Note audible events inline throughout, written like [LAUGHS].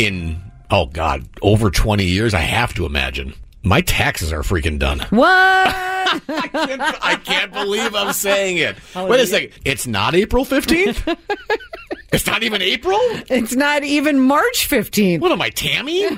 in, oh God, over 20 years, I have to imagine, my taxes are freaking done. What? [LAUGHS] I, can't, I can't believe I'm saying it. Wait a second. It's not April 15th? [LAUGHS] it's not even April? It's not even March 15th. What am I, Tammy?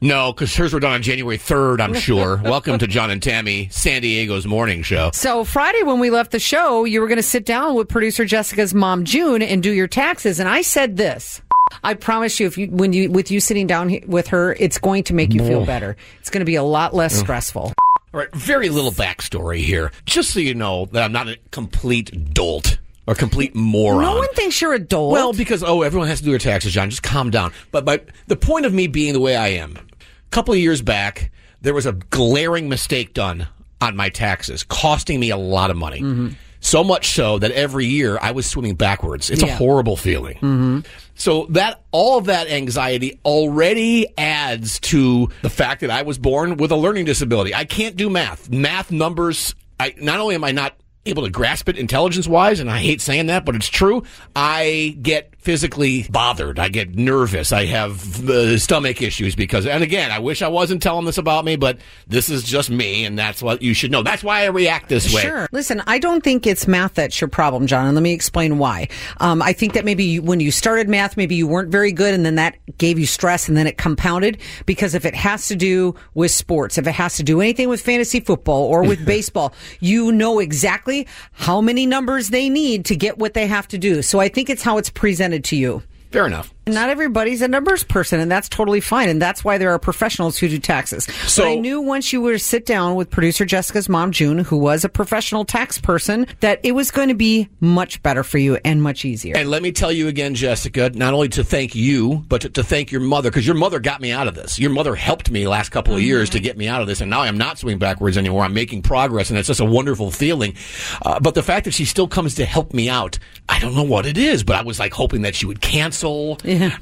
no, because hers were done on January 3rd, I'm sure. [LAUGHS] Welcome to John and Tammy, San Diego's morning show. So Friday when we left the show, you were going to sit down with producer Jessica's mom June and do your taxes and I said this. I promise you if you when you with you sitting down with her, it's going to make you feel better. It's going to be a lot less stressful. All right, very little backstory here. Just so you know that I'm not a complete dolt or complete moron. No one thinks you're a dolt. Well, because oh, everyone has to do their taxes, John. Just calm down. But but the point of me being the way I am, a couple of years back, there was a glaring mistake done on my taxes, costing me a lot of money. Mm-hmm. So much so that every year I was swimming backwards. It's a horrible feeling. Mm-hmm. So that all of that anxiety already adds to the fact that I was born with a learning disability. I can't do math. Math numbers. I not only am I not able to grasp it intelligence wise, and I hate saying that, but it's true. I get physically bothered. I get nervous. I have uh, stomach issues because, and again, I wish I wasn't telling this about me, but this is just me, and that's what you should know. That's why I react this way. Sure. Listen, I don't think it's math that's your problem, John, and let me explain why. Um, I think that maybe you, when you started math, maybe you weren't very good, and then that gave you stress, and then it compounded. Because if it has to do with sports, if it has to do anything with fantasy football or with [LAUGHS] baseball, you know exactly how many numbers they need to get what they have to do. So I think it's how it's presented to you. Fair enough. Not everybody's a numbers person, and that's totally fine. And that's why there are professionals who do taxes. So- but I knew once you were to sit down with producer Jessica's mom, June, who was a professional tax person, that it was going to be much better for you and much easier. And let me tell you again, Jessica, not only to thank you, but to, to thank your mother, because your mother got me out of this. Your mother helped me last couple of years to get me out of this, and now I'm not swinging backwards anymore. I'm making progress, and it's just a wonderful feeling. Uh, but the fact that she still comes to help me out, I don't know what it is, but I was like hoping that she would cancel.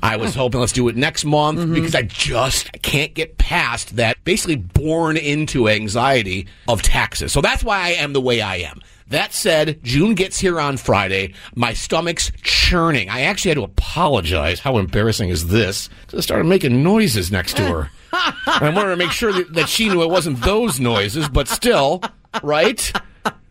I was hoping let's do it next month mm-hmm. because I just can't get past that basically born into anxiety of taxes. So that's why I am the way I am. That said, June gets here on Friday. My stomach's churning. I actually had to apologize. How embarrassing is this? I started making noises next to her. [LAUGHS] I wanted to make sure that, that she knew it wasn't those noises, but still, right?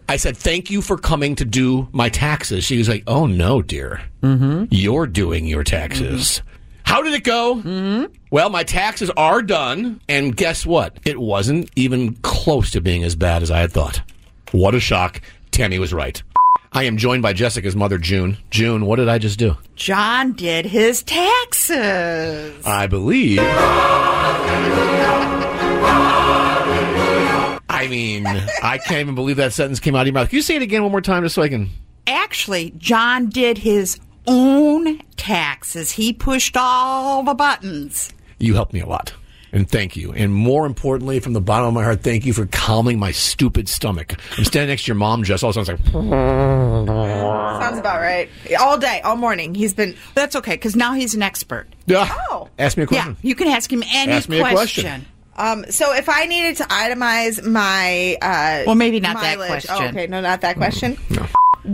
I said, thank you for coming to do my taxes. She was like, oh no, dear. Mm-hmm. You're doing your taxes. How did it go? Mm-hmm. Well, my taxes are done. And guess what? It wasn't even close to being as bad as I had thought. What a shock. Tammy was right. I am joined by Jessica's mother, June. June, what did I just do? John did his taxes. I believe. I mean, I can't even believe that sentence came out of your mouth. Can you say it again one more time just so I can. Actually, John did his own taxes. He pushed all the buttons. You helped me a lot. And thank you. And more importantly, from the bottom of my heart, thank you for calming my stupid stomach. I'm standing next to your mom, Jess. All of a sudden, it's like, Sounds about right. All day, all morning. He's been. That's okay, because now he's an expert. Oh. Ask me a Yeah, question. you can ask him any Ask me a question. Um, so if I needed to itemize my uh, Well, maybe not that mileage- question. Oh, okay, no, not that question.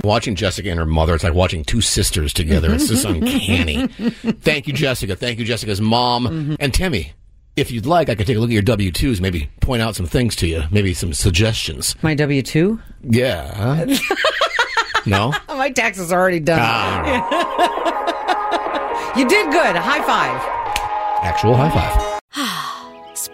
Watching Jessica and her mother, it's like watching two sisters together. It's just [LAUGHS] uncanny. Thank you, Jessica. Thank you, Jessica's mom. And Timmy, if you'd like, I could take a look at your W 2s, maybe point out some things to you, maybe some suggestions. My W 2? Yeah. huh? [LAUGHS] no? My taxes are already done. Ah. [LAUGHS] You did good. A high five. Actual high five.